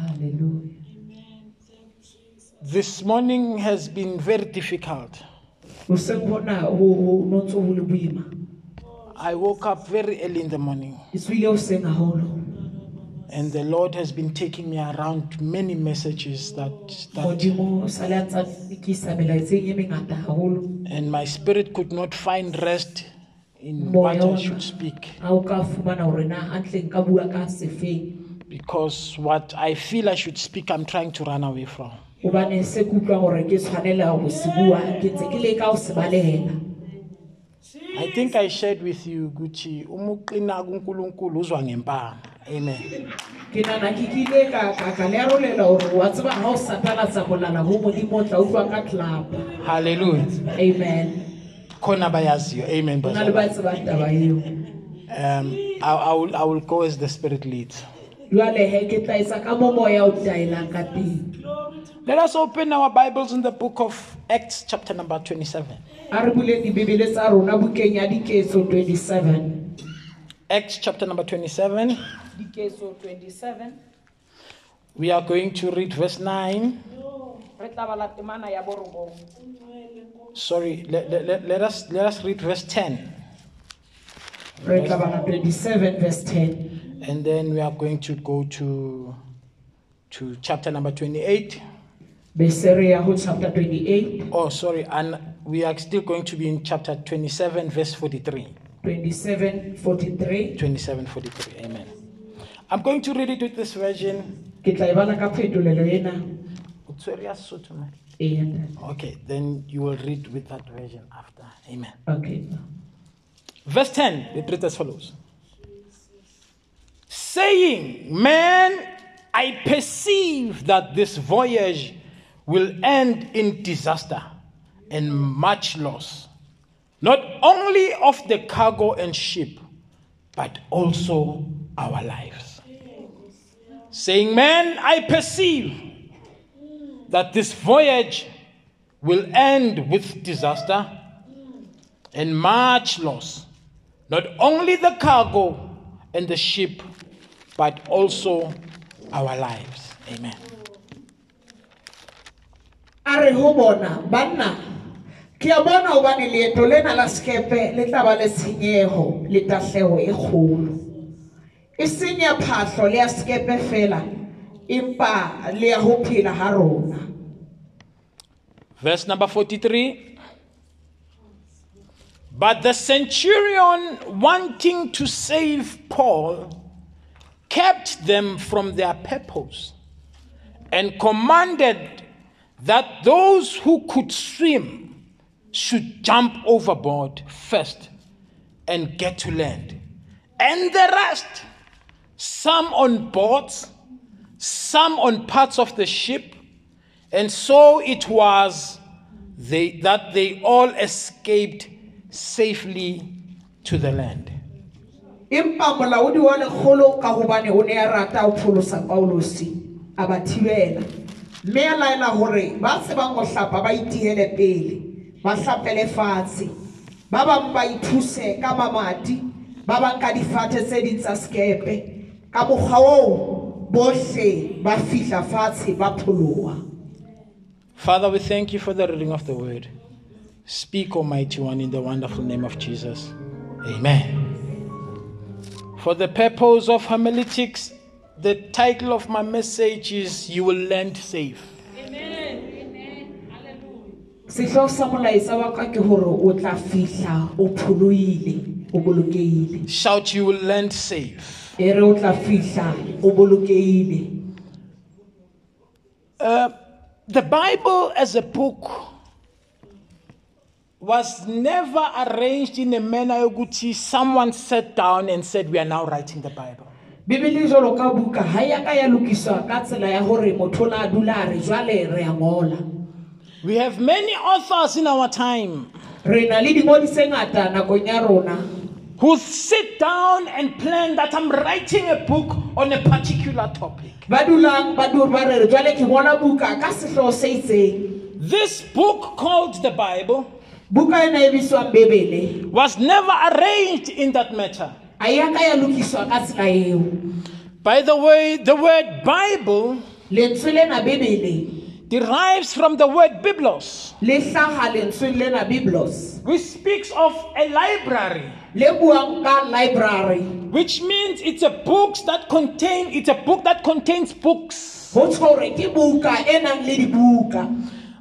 Hallelujah. This morning has been very difficult. Hoseng hona ho ho no ntso ho le boima. I woke up very early in the morning, Ke tsohile hoseng haholo. and the Lord has been taking me around many messages that, that Modimo o sale a ntsa fetisa melaetseng mengata haholo. and my spirit could not find rest in what I should speak Ha o ka fumana hore na hantle nka bua ka sefeng. because what I feel I should speak, I'm trying to run away from. hobane se ke utlwang gore ke tshwanela go se bua ke ntse ke leka go se balehela I think I shared with you ukuthi umuqina kuNkulunkulu uzwa ngempama. Amen. ke nana ke kile ka ka ka le arolela gore wa tseba ga o satalatsa go lala modimo o tla utlwa ka tlelapa Hallelujah. amen Khona bayaziyo. Amen. go na le brother. ba tsebang taba eo Um I, I will I will go as the spirit leads. Jwale he ke tla etsa ka mo moya o taelang ka teng Let us open our Bibles in the book of Acts chapter number 27. a re buleng dibebele tsa rona bukeng ya diketso 27 Acts chapter number 27. We are going to read verse 9. re tla bala temana ya borobong Sorry, let, let, let, us let us read verse 10. re tla bala 27 verse 10 And then we are going to go to to chapter number 28. bese re ya go chapter 28 Oh, sorry, and we are still going to be in chapter 27, verse 43. 27 43 27, 43. Amen. I'm going to read it with this version. ke tla e bala ka phetolelo ena Utswere ya Sesotho, man. Ee, ntate. Okay, then you will read with that version after. Amen. okay Verse 10, it reads as follows Saying, Man, I perceive that this voyage will end in disaster and much loss, not only of the cargo and ship, but also our lives. Saying, Man, I perceive that this voyage will end with disaster and much loss, not only the cargo and the ship, but also our lives. Amen. a ho bona banna ke a bona hobane leeto lena la sekepe le tla ba le tshenyeho le tahleho e kgolo e phahlo le ya sekepe fela empa le ya ho phela ha rona Verse number 43. But the centurion, wanting to save Paul, kept them from their purpose and commanded that those who could swim should jump overboard first and get to land. And the rest, some on boats, some on parts of the ship, and so it was they, that they all escaped safely to the land. Empa molaodi wa lekgolo ka hobane o ne a rata ho pholosa paulosi a ba thibela mme a laela hore ba tsebang ho hlapa ba itihele pele ba hlapele fatshe ba bang ba ithuse ka mamati ba bang ka difate tse ding tsa sekepe ka mokgwa oo bohle ba fihla fatshe ba pholoha Father, we thank you for the reading of the word. Speak, Almighty One, in the wonderful name of Jesus. Amen. For the purpose of homiletics, the title of my message is You Will Land Safe. sehloho sa molaetsa wa ka ke hore o tla fihla o pholoile o bolokehile Shout, You Will Land Safe. e re o tla fihla o bolokehile Uh, the Bible as a book was never arranged in a manner yokuthi someone sat down and said, We are now writing the Bible. bibele jwalo ka buka ha ya ka ya lokiswa ka tsela ya hore motho la dula a re jwale re a ngola We have many authors in our time re na le dingodi tse ngata nakong ya rona who sit down and plan that I'm writing a book on a particular topic. ba dulang ba du- ba re re jwale ke ngola buka ka sehloho se itseng This book called the Bible buka ena bitswang was never arranged in that matter. a ya ka ya lokiswa ka tsela eo. By the way, the word Bible lentswe lena bebele derives from the word biblos, le hlaga lentsweng lena biblos. Which speaks of a library, le buang ka library. Which means it's a books that contain it's a book that contains books.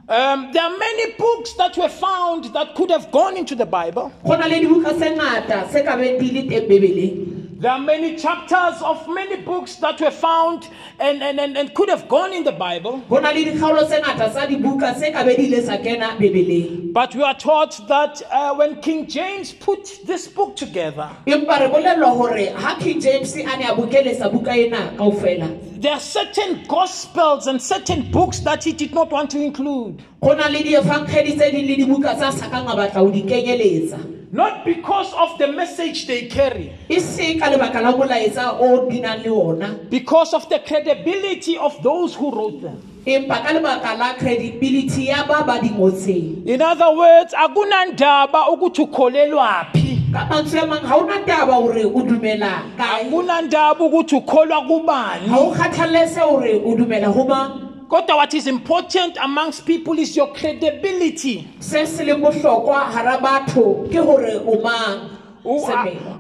Go tsho gore ke buka nang le dibuka Um, there are many books that were found that could have gone into the Bible. go na le dibuka tse ngata se ka beng di le teng bebeleng There are many chapters of many books that were found and, and, and, and could have gone in the Bible. go na le dikgaolo tse ngata tsa dibuka tse ka be di ile sa kena bebeleng But we are taught that uh, when King James put this book together, empa re bolelelwa gore ha king james a ne a bokeletsa buka ena kaofela there are certain gospels and certain books that he did not want to include. go na le diefangkgedi tse ding le dibuka tse a sa kang a batla ho di kenyeletsa Not because of the message they carry, se ka lebaka la molaetsa o di nang le ona because of the credibility of those who wrote them. empa ka lebaka la ba ba di ngotseng In other words, akunandaba ukuthi ukholelwaphi. Ka mantswe a mang ha ona taba hore o dumela kae Akunandaba ukuthi ukholwa kubani. ha o kgathalese hore o dumela ho mang Kodwa what is important amongst people is your credibility. se se leng bohlokwa hara batho ke hore o mang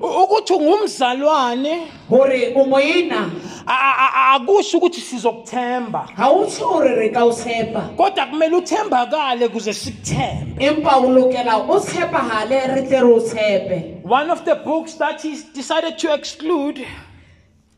U- ukuthi ungumzalwane. Hore o moena a- a- a- akusho ukuthi sizokuthemba. Ha o tsho hore re ka o tshepa kodwa kumele uthembakale ukuze sikuthembe. Empa o lokela o tshepahale re tle re o tshepe one of the books that he decided to exclude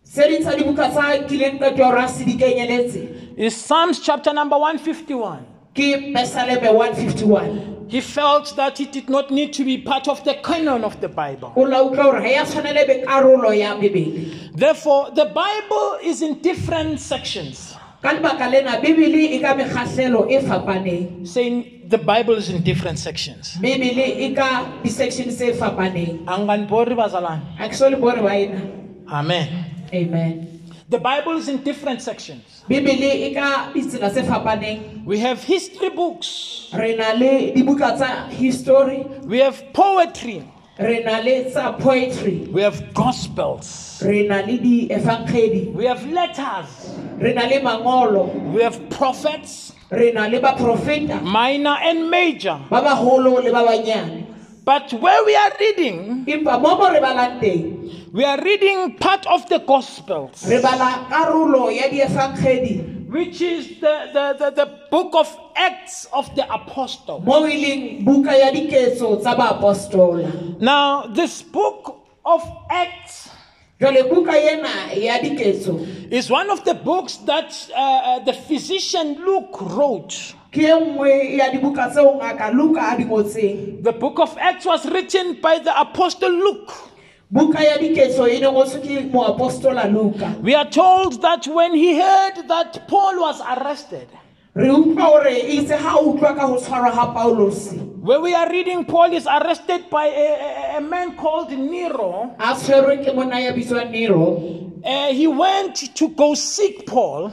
se ding tsa dibuka tsa kileng qeto ya hore a se di kenyeletse. is psalms chapter number 151 ke pesaleme 151 he felt that it did not need to be part of the canon of the bible. O la utlwa hore ha ya tshwanele be karolo ya bebele therefore the bible is in different sections. Ka lebaka lena bebele ka mekgahlelo fapaneng. Saying the bible is in different sections. Bebele di-section tse fapaneng. Anganibori bazalwane a ke so le bore ba ena amen. Amen the bible is in different sections. Bebele ka ditsela tse fapaneng. We have history books. Re na le dibuka tsa history. We have poetry. Re na le tsa poetry. We have gospels. Re na le diefangkgedi we have letters. Re na le mangolo. We have prophets. Re na le baprofeta minor and major. Ba baholo le ba banyane. But where we are reading empa mo mo re balang teng we are reading part of the gospels re bala karolo ya diefangkgedi which is the, the, the, the book of acts of the apostle mo e leng buka ya diketso tsa baapostola now this book of acts jwale buka ena ya diketso is one of the books that uh, uh, the physician luke wrote. ke e nngwe ya dibuka tseo ngaka luka a di ngotseng. The book of acts was written by the apostle luke buka ya diketso ne ngotswe ke moapostola luka. We are told that when he heard that paul was arrested re utlwa gore itse ha o utlwa ka go tshwarwa ga paulosi where we are reading paul is arrested by a, a, a man called nero. A tshwerwe ke monna ya bitswang nero. Uh, he went to go seek paul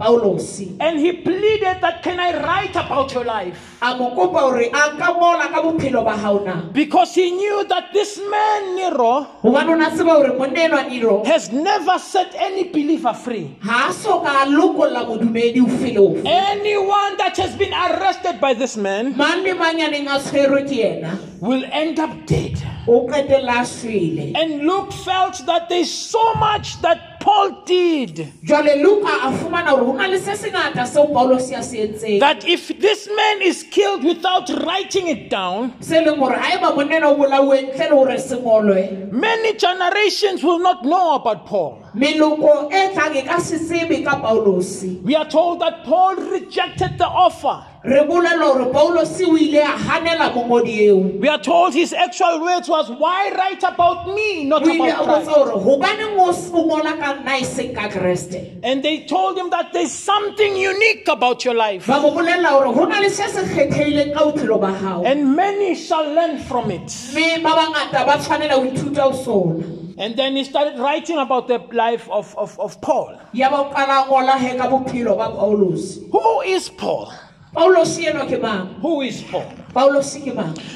o ile a batla paulosi and he pleaded that can i write about your life? A mo kopa gore a nka ngola ka bophelo ba gao na? Because he knew that this man nero gobane o na tseba gore monna enwa nero has never set any believer free. ga a soka a lokolola modumedi o fele o fe anyone that has been arrested by this man mang le manyaneng a tshwerwe ke ena will end up dead. o qetelela a swele and luke felt that there's so much that paul did. Jwale luka a fumana gore go na le se se ngata seo paulosi a se entseng. That if this man is killed without writing it down se leng gore ga ba monnena o bolauwe ntle le gore se ngolwe many generations will not know about paul. meloko tlang ka se tsebe ka paulosi we are told that paul rejected the offer re bolelwa gore paulosi o ile a ganela mongodi eo we are told his actual words was why write about me not o ile a about Christ? gore gobaneng o s- o ngola ka nna seng ka keresete and they told him that there's something unique about your life. Ba mo bolelela gore go na le se se kgetheileng ka bophelo ba gago and many shall learn from it. Mme ba bangata ba tshwanela ho ithuta ho sona. And then he started writing about the life of, of, of paul. Ya ba o qala a ngola he ka bophelo ba paulosi who is paul who is paul?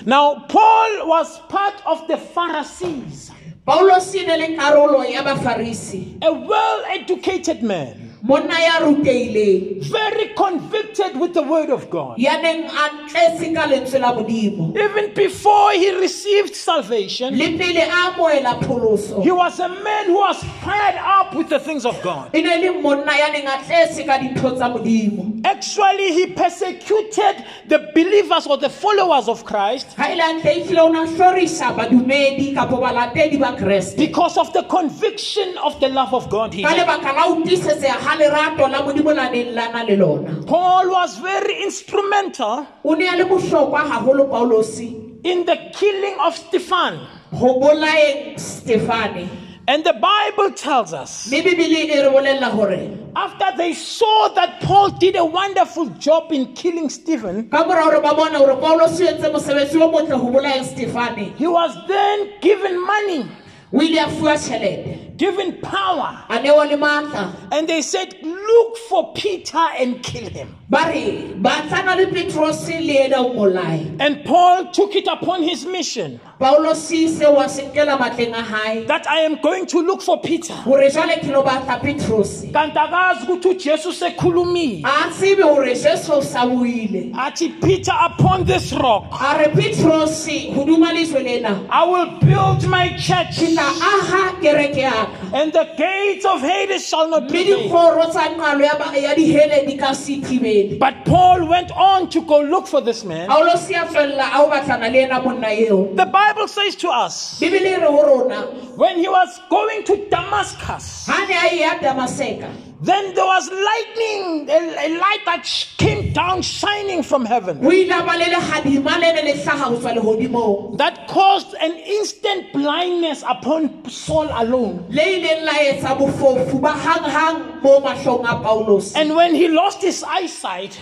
Now paul was part of the pharisees. Paulos ne le ya bafarisi. A well educated man, monna ya ruteileng very convicted with the word of God. ya neng a tletse ka lentswe la modimo Even before he received salvation, le pele a amoela pholoso he was a man who was fired up with the things of God. ne le monna ya neng a tletse ka dintho tsa modimo Actually, he persecuted the believers or the followers of Christ ga le antle tlile o na tlhorisa badumedi kapo balatedi ba kreste because of the conviction of the love of God he had. Lebaka la o tiisetsega ga lerato la modimo la neng la na le lona. Paul was very instrumental o ne a le bohlokwa haholo paulosi in the killing of Stephen. go bolaeng stefane. And the Bible tells us mme bebele re bolelela gore after they saw that Paul did a wonderful job in killing Stephen, ka mora gore ba bona gore paulos o entse mosebetsi o motle go bolaeng stefane. he was then given money, o ile a fiwa tšhelete given power, a newa le maatla and they said, Look for Peter and kill him. ba re ba tlana le petrose le ena o molae And Paul took it upon his mission. Paulosi seo a se nkela matleng a hae. That I am going to look for Peter. gore jale ke lo batla petrose kanti akazi ukuthi ujesu sekhulumile a tsebe gore jesu o sa buile. Athi peter upon this rock a re petrose goduma leswe lena. I will build my church ke tla aga kereke yaka and the gates of hades shall not prevail dikgoro tsa nqalo ya ba- ya dihele di ka se thibele. But paul went on to go look for this man. Paulosi a tswelela a o batlana le ena monna eo. The bible says to us bebele re go rona when he was going to damascus ga ne a ya damaseka then there was lightning a, a light that came down shining from heaven. O ile a ba le legadima le ne le tlhaga go tswa legodimong that caused an instant blindness upon saul alone. Le ileng la etsa bofofu ba hanghang mo matlhong a paulosi and when he lost his eyesight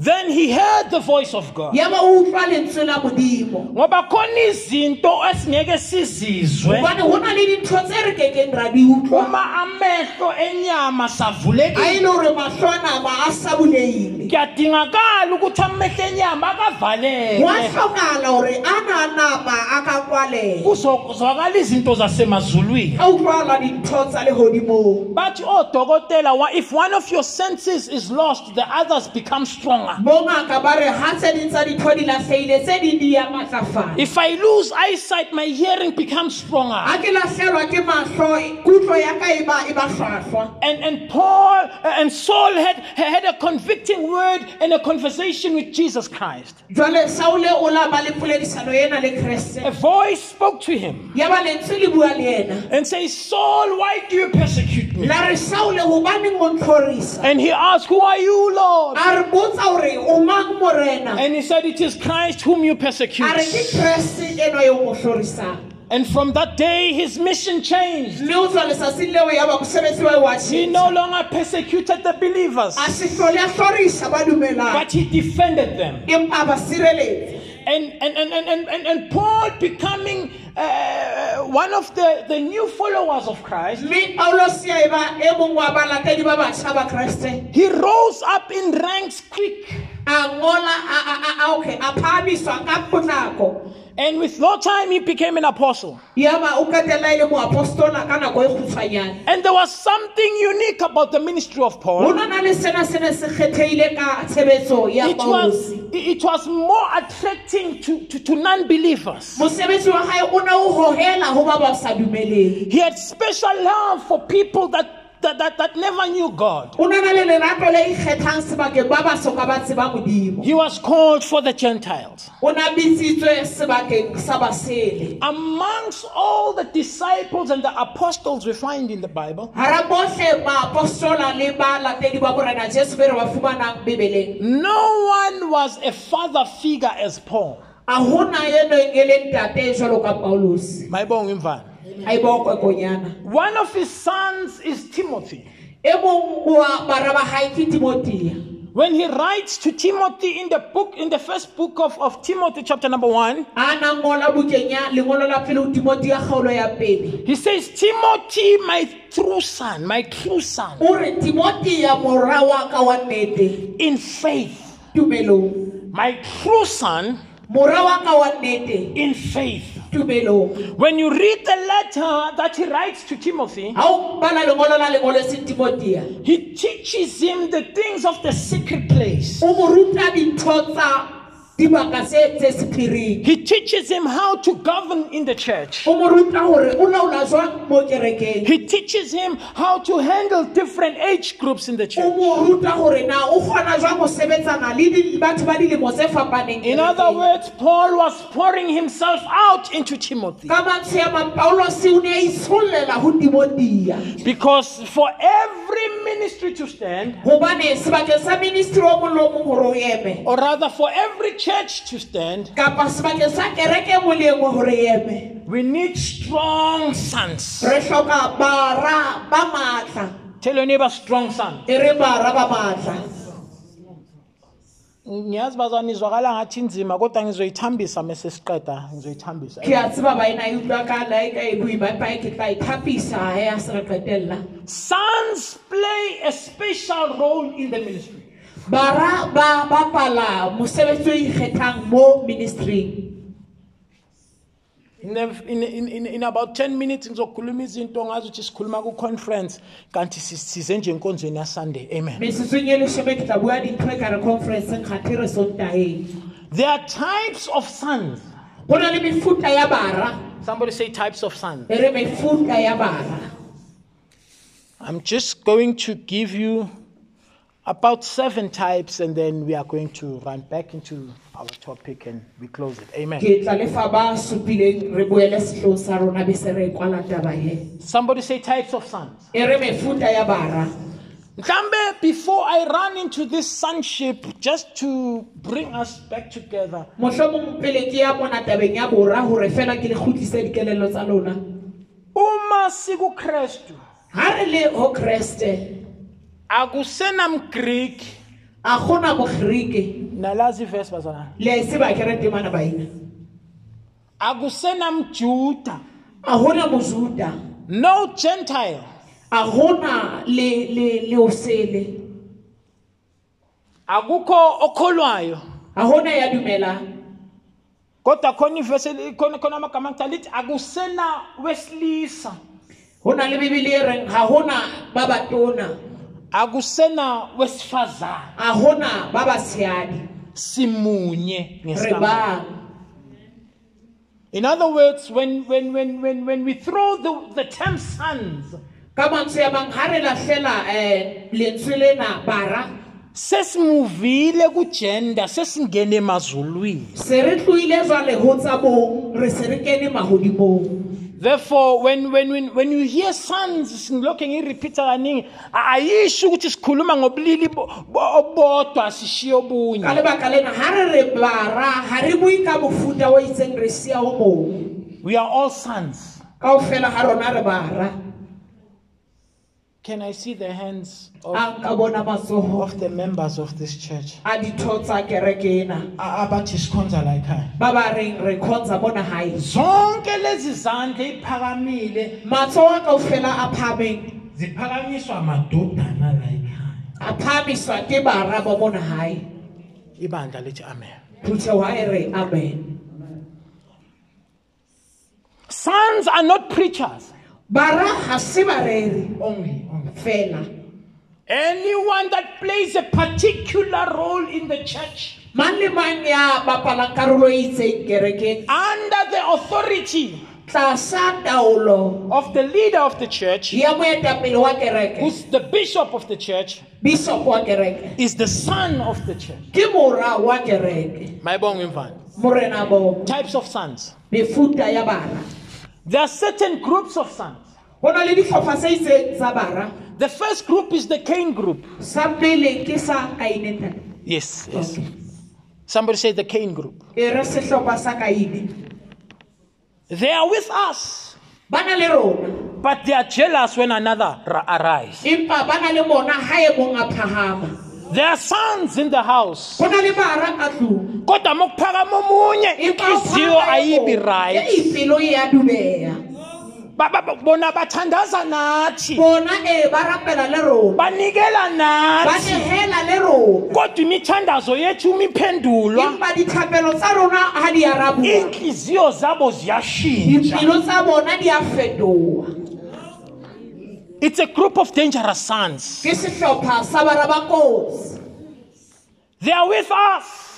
mme a re ga a latlhelwa ke pono then he heard the voice of god. Ya ba o utlwa lentswe la modimo ngoba khona izinto esingeke sizizwe. Gobane go na le dintho tse re kekeng ra di utlwa uma amehlo enyama a e savulekile. Le gore matlho a nama a sa buleile kuyadingakala ukuthi amehlo enyama akavaleke. Tlhokala gore a na nama a ka kwalega kuzokuzwakala izinto zasemazulwini. A utlwala dintho tsa legodimong bathi oh, odokotela wa- if one of your senses is lost the others become stronger bongaka ba re ga tse ding tsa ditho di latlheile tse ding di ya matlafala. If i lose eyesight my hearing becomes stronger. Ga ke latlhelwa ke matlho kutlo ya ka ba ba tlhwatlhwa and, and Paul uh, and Saul had, had a convicting word and a conversation with Jesus Christ. jwale saole o la ba le poledisano ena le A voice spoke to him. Ya ba lentswe le bua le ena and says, Saul, why do you persecute me? la re saole gobaneng o ntlhorisa? And he asked, Who are you, Lord? A re botsa gore o mang morena And he said, It is Christ whom you persecute. re ke kreste eno yo mo hlorisang And from that day, his mission changed. mme o tswa lesatsi leo ya ba mosebetsi wa wa He no longer persecuted the believers, a se tlhole a tlhorisa ba dumelang but he defended them. Empa a ba sireletse And, and, and, and, and, and, Paul becoming uh, one of the, the new followers of Christ, mme paulosi a ba mongwe wa balatedi ba batšha ba kreste he rose up in ranks quick. And with no time, he became an apostle. ya ba o qetella le moapostola ka nako kgutshwanyane And there was something unique about the ministry of Paul. nana le sena se ne se kgetheile ka tshebetso ya It was, it was more attracting to, to, to non believers. mosebetsi wa gae o ne o hohela go ba ba sa dumeleng He had special love for people that, that, that, that never knew God. o nana le lerato le ikgethang sebakeng ba ba soka ba tseba modimo He was called for the Gentiles. o na bitsitswe sebakeng sa basele Amongst all the disciples and the apostles we find in the Bible, hara bohle baapostola le balatedi ba morena jesu be re ba fumanang bebeleng no one was a father figure as Paul. a gona enong e le ntate jalo ka paulosi Mayibonge imvana. a bokwekonyana One of his sons is Timothy. mong wa bara ba gae ke timotia When he writes to Timothy in the book, in the first book of, of Timothy, chapter number one, a na ngola bukeng ya lengolo la pele ho timoti ya kgaolo ya pele. he says, Timothy, my true son, my true son, o re ya mora wa ka in faith, my true son, mora wa ka wa nnete in faith. When you read the letter that he writes to Timothy, ga o bala lengolo la lengolo seng timotea he teaches him the things of the secret place. O mo ruta dintho tsa dibaka se tse sephiring. He teaches him how to govern in the church. o mo ruta gore o laola jwang mo kerekeng. He teaches him how to handle different age groups in the church. mo ruta gore na o kgona jwang go sebetsana le di- batho ba dilemo tse fapaneng In other words, Paul was pouring himself out into Timothy. Ka mantsho ya mang paulose o ne a itshollela go timotia because for every ministry to stand, gobane sebakeng sa ministry o mong le o mong gore o eme. or rather for every church to stand, kapa sebakeng sa kereke e nngwe le e nngwe gore e eme. we need strong sons. re hloka bara ba maatla Tell your neighbor, strong son. e re bara ba maatla ngiyazi bazwana izwakala ngathi nzima kodwa ngizoyithambisa mese siqeda ngizoyithambisa. Ke a tseba baena e utlwakala e ka e boima epa e ke tla e thapisa he a se re qetelela sons play a special role in the ministry bara ba bapala mosebetsi o ikgethang mo ministering in, the, in, in, in, in about 10 minutes ngizokhuluma izinto ngazi ukuthi sikhuluma ku-conference kanti si- size nje enkonzweni yasunday. Amen. Metsotsong e leshome ke tla bua dintho e kare conferenceng kgathe re sontaheng there are types of sons. Go na le mefuta ya bara. Somebody say types of sons. E re mefuta ya bara. I'm just going to give you about seven types and then we are going to run back into our topic and we close it. Amen. Ke tla lefa ba supileng re boele setlong sa rona be se re kwala taba he somebody say types of sons. Re mefuta ya bara. Mhlambe, before I run into this sonship, just to bring us back together, mohlomong pele ke ya mona tabeng ya bora gore fela ke le kgutlise dikelelo tsa lona. Uma sikukrestu. Ga re le ho kreste akusenamgreek a gona mogirike nalazi verse bazalwane le a e tseba ke re temana baina akusenamjuda a gona mojuda no gentile. A gona le le le osele. Akukho okholwayo. A gona ya dumelang kodwa khona ivesi eli- khona khona amagama akudala lithi akusena wesilisa. Go na le bebele e reng ga gona ba batona akusena wesifazana ahona baba siyani simunye ngesigaba In other words, when, when, when, when, when we throw the, the term sons, eh, sesimuvile kugender sesingene emazulwini. Se re tlohile jwale ho tsa bong re se re kene mahodimong therefore when, when, when, when you hear sons ngilokhu ngiyiripitha kaningi ayisho ukuthi sikhuluma ngobulili bo- bo- obodwa sishiye ka obunye lebaka lena ga re re bara ga re bue ka mofuta o itseng re sia o mongwe we are all sons. Kao fela ga rona re bara can i see the hands of, ah, a nka bona matsogo of the members of this church? Ah, a ditho tsa kereke ena. Ah, a- abathi sikhonza la ekhaya ba ba reng re kgontsha mona gae zonke lezi zandla iphakamile. Matsogo a kao fela a phameng. Ziphakanyiswa amadodana la ekhaya a phamiswa ke bara ba mona ibandla lithi amen. Phuthe wa e re amen. Sons are not preachers. Bara ga se bareri only. Only. fela Anyone that plays a particular role in the church mang le mang ya bapalang karolo e itseng kerekeng under the authority tlasa taolo of the leader of the church, ya moetapele wa kereke who's the bishop of the church, bishop wa kereke is the son of the church. ke mora wa kereke Mayibonge mfana. morena bo Types of sons. mefuta ya bara There are certain groups of sons. Go na le ditlhopha tse itseng tsa bara The first group is the Cain group. sa pele ke sa kaineta Yes, yes. Somebody say the Cain group. re setlhopha sa kaine They are with us, ba na le rona but they are jealous when another ra- arise. empa ba na le bona ga mong a phagama There are sons in the house. go na le bara ka tlong kodwa mokuphakama omunye inhliziyo ayibi right bona bathandaza nathi. Bona e ba rapela le rona banikela ba nathi. negela le rona kodwa imithandazo yethu uma iphendulwa empa dithapelo tsa rona ga di arabuwa iinhliziyo zabo ziyashintsha. Dipelo tsa bona di a it's a group of dangerous sons. Ke sehlopha sa bara ba kotsi. They are with us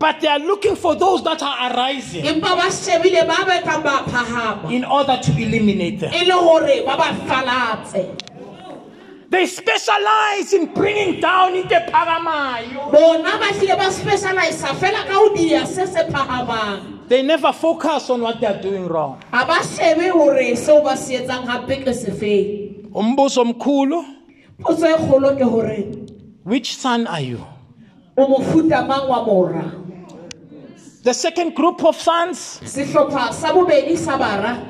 ba na le rona but they are looking for those that are arising empa ba shebile ba betlang ba phahama. in order to eliminate them. Le gore ba ba falatse. They specialize in bringing down into phakamayo bona ba tlile ba specialisa fela ka go dia se se phahamang. They never focus on what they are doing wrong. Ga ba shebe gore seo ba se etsang gape ke sefeng umbuzo mkhulu potso kgolo ke gore which son are you o mofuta mang wa mora the second group of sons sehlopha sa bobedi sa bara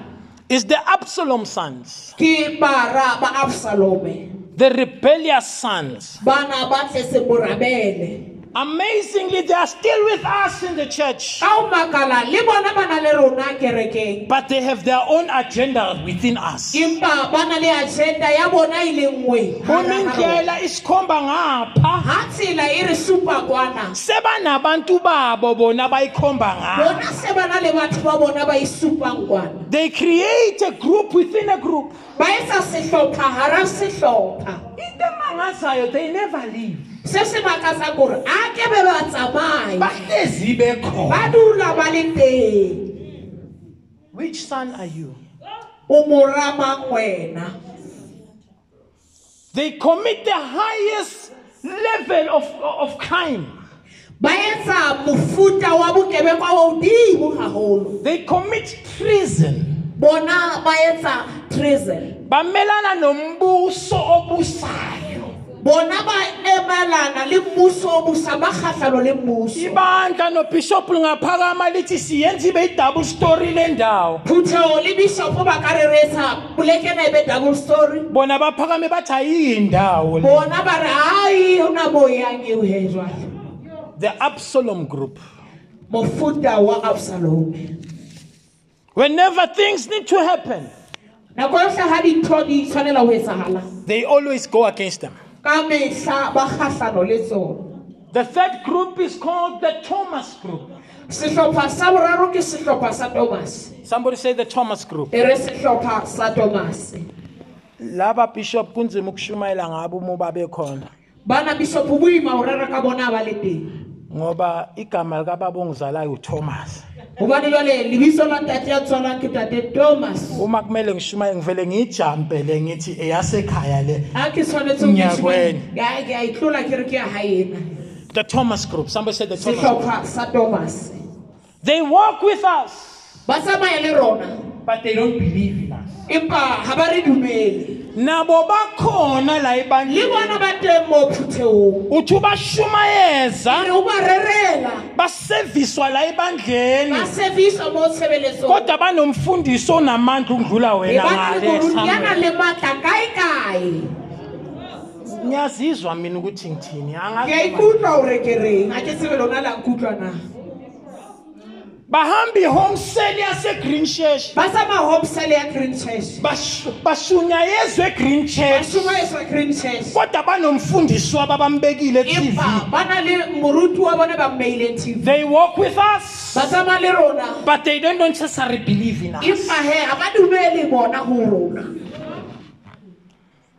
is the absalom sons. ke bara ba absalome. The rebellious sons bana ba tletse morabele amazingly they are still with us in the church. Ka o makala le bona ba na le rona kerekeng. But they have their own agenda within us. Empa ba na le ya bona le isikhomba ngapha. Ga tsela re supa kwana. Sebanabantu babo bona bayikhomba ngapha. Bona se ba na le batho ba bona ba isupang kwana. They create a group within a group. Ba etsa sehlopha hara sehlopha. Into emangazayo they never leave se se makatsang gore a ke be ba tsamaye bahlezi bekhona ba dula ba le teng. Which son are you? O mo wena. They commit the highest level of, of crime. Ba etsa mofuta wa bokebekwa wa godimo they commit treason. Bona ba etsa treason. Bamelana nombuso obusayo bona ba emelana le mmuso o busa ba kgahlano le mmuso. Ibandla nobishop lingaphakama lithi siyenza ibe i-double story le ndawo. Phuthego le ba ka re retsa polekena e double story. Bona baphakame bathi ayiyi le. Bona ba re hai go na mo yang eo he jwale. The absalom group. Mofuta wa absalome whenever things need to happen nako yotlhe ga dintho di tshwanela go etsagala they always go against them ka mehla ba kgahlano le tsone the third group is called the thomas group. Sehlopha sa boraro ke sehlopha sa thomas. Somebody say the thomas group. E re sehlopha sa thomas. Laba bishop kunzima ukushumayela ngabo uma babe bana bishopo boima go rera ka bona ba le teng ngoba igama likababa ongizalayo uthomas. Gobane jale lebiso la tate ya tswalang ke tate thomas. Uma kumele ngishumaye ngivele ngiyijampele ngithi eh, eyasekhaya le. A ke tshwanetse go Nyakweni. ke a- ke a itlola ke re ke ya gaena the thomas group somebody said the thomas group. sa thomas they walk with us. Ba tsamaya rona. But they don't believe in us empa ga ba re dumele nabo bakhona la le ebandleni. Bona ba teng mo phuthegong uthi ubashumayeza. Re o ba rerela baseviswa la ba ebandleni. Servisa mo tshebeletsong kodwa banomfundiso onamandla ukudlula e wena bana le ngale borutiana Samuel. le maatla kae-kae ngiyazizwa mina ukuthi ngithini? Ke a angazi ikutlwa gore ke reng a ke tsebe lona la nkutlwa na? Bahambi home sale yasegreen church. Ba tsamaya homsele ya green church. Bash- bashunyayezwe green church. Bashumaeswa green church. Kodwa banomfundisi bambekile tv empa ba na le moruti wa bone ba tv they walk with us. Ba tsamaya le rona. But they don't necessarily believe in us. Empa he ga ba dumele bona go rona.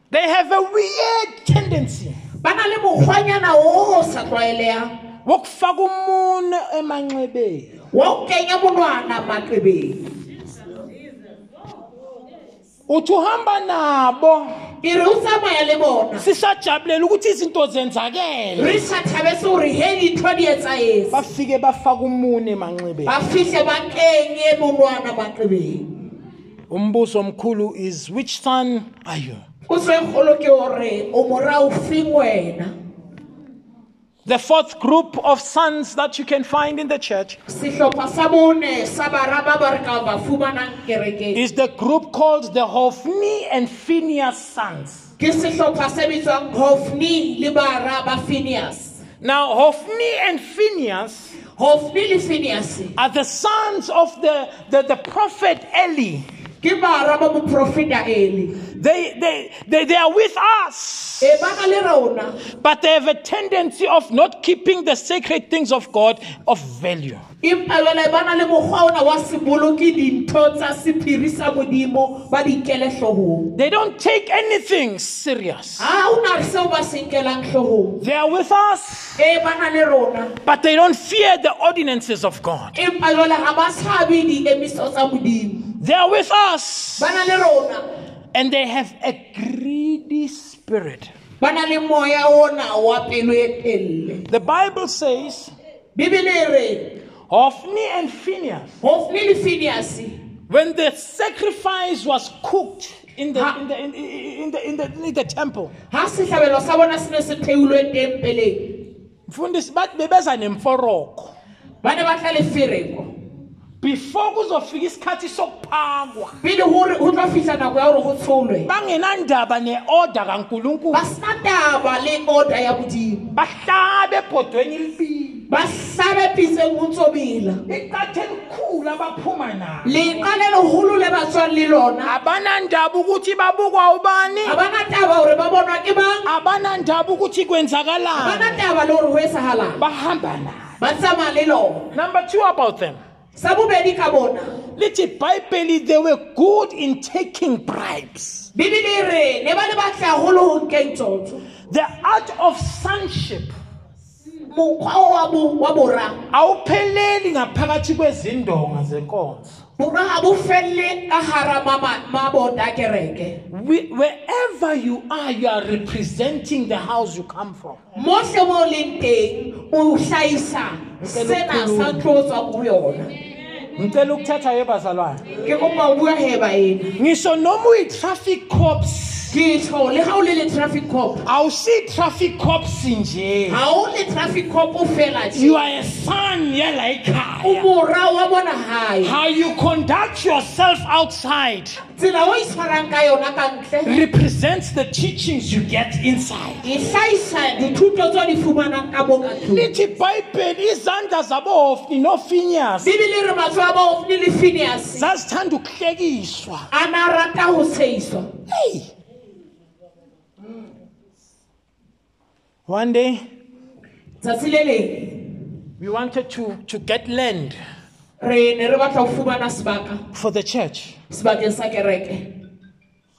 They have a weird tendency. Ba na le mokgwanyana o o sa tlwaelegang wokufaka umune emanxebeni wa go kenya monwana maqebeng uthi uhamba nabo. Ke re o tsamaya le bona. Sisajabulela ukuthi izinto zenzakele. Re sa thabetse gore he dintho di etsaetse bafike bafaka umune emanxebeni ba fihle ba kenye monwana maqebeng umbuzo omkhulu is which son are you? Potso e kgolo ke gore o morao feng wena the fourth group of sons that you can find in the church sehlopha sa bone sa bara ba ba re ka ba fumanang kerekeng is the group called the Hophni and Phineas sons. ke sehlopha se bitswang hofni le bara ba phineas Now, Hophni and Phineas hofni le phineas are the sons of the, the, the prophet Eli. ke bara ba moprofeta ele They, they, they, they are with us, ba na le rona but they have a tendency of not keeping the sacred things of God of value. empa jale ba na le mokgwa ona wa se boloke dintho tsa sephiri sa modimo ba di nkele hlogong They don't take anything serious. ga o na seo ba se nkelang hlogong They are with us, ba na le rona. but they don't fear the ordinances of God. empa jale ga ba tshabe diemiso tsa modimo. They are with us, ba na le rona and they have a greedy spirit. ba na le moya ona wa pelo telle The Bible says, Hophni and Phineas, hofni le phineas. When the sacrifice was cooked in the, in the, in, in the, in the, in the temple, ga setlhabelo sa bona se ne se theilwe tempeleng mfundisi bathi bebeza nemforoko before kuzofika isikhathi sokuphakwa pele go tla fitlha nako ya gore go tsholwe bangenandaba ne-order kankulunkulu. ba sena taba le order ya modimo. Bahlabe ebhodweni libili ba hlabe pitseng go tsobela iqathe elikhulu abaphuma nalo. Leqa le legolo le ba tswang le lona. Abanandaba ukuthi babukwa ubani? Ga bana taba gore ba bonwa ke bang? Abanandaba ukuthi kwenzakalani? Taba le gore go e sagalang bahamba nalo. Ba tsamaya le lona. Number two about them sa bobedi ka bona. Lithi ibhayibheli they were good in taking bribes. Bibele e re ne ba le batle gagolo go nkeng tsotso. The art of sonship. Mokgwa o wa bo- wa borang awupheleli ngaphakathi kwezindonga zenkonzo. Borwa ga bo felele ka gara mama- mabota kereke. We- wherever you are you are representing the house you come from. Motlhe mo o leng teng o tlhaisa sena sa tlo tswa ko yona ngicela ukuthetha yebazalwane ke kopa o bua heba ena ngisho noma uyi-traffic corps ke tšho le ga o le le traffic cop. Awusiyi-traffic corps nje. Ga o le traffic cop o fela you are a son yala o ekhaya. Mora wa bona gae how you conduct yourself outside tsela o itshwarang ka yona ka ntle represents the teachings you get inside. hlaisa dithuto tse o di fumanang ka mo ka tlong lithi ibhayibheli izandla zabohofni nofinyas bibele re matso a baofni le phineas zazithanda ukuhlekiswa. A na rata go tsheiswa hey. One day we wanted to, to get land re ne re batla go fumana sebaka for the church sebakeng sa kereke.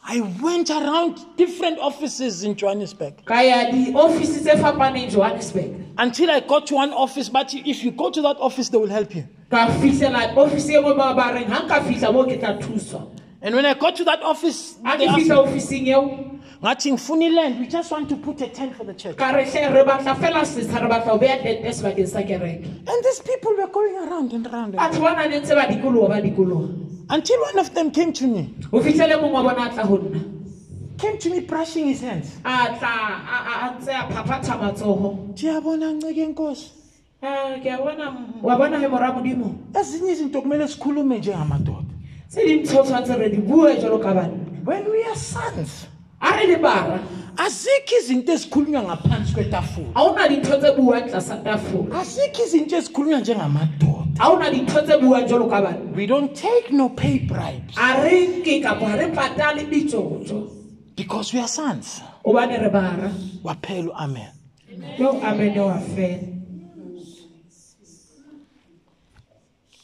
I went around different offices in johannesburg. Ka ya di-office tse fapaneng johannesburg. Until i got to one office but if you go to that office they will help you. Ka fitlhela office e ngwe ba ba reng ga nka fitlha mo ke tla thuswa. And when i got to that office ga they ke asked fitlha me, officing eo ngathi ngifuna iland. We just want to put a tent for the church. ka re hle re batla fela sesa re batla go beya tente sebakeng sa kereke. And these people were going around and around batho ba na ne ntse ba dikologa ba until one of them came to me. O fitlhele mongwe wa bona a tla go nna. Came to me brushing his hands. Ah, ezinye izinto kumele sikhulume njengamadoda tse dintho tshwanetse re di bue jalo ka banna. When we are sons a re le bara azikho izinto ezikhulunywa ngaphansi kwetafula. ga o na dintho tse buang tlasa tafola azikho izinto ezikhulunywa njengamadoda ga o na dintho tse buang jalo ka banna. We don't take no pay bribes. A re nke kapo ga re patale because we are sons. Gobane re bara waphelo amen. Yo amene wa fela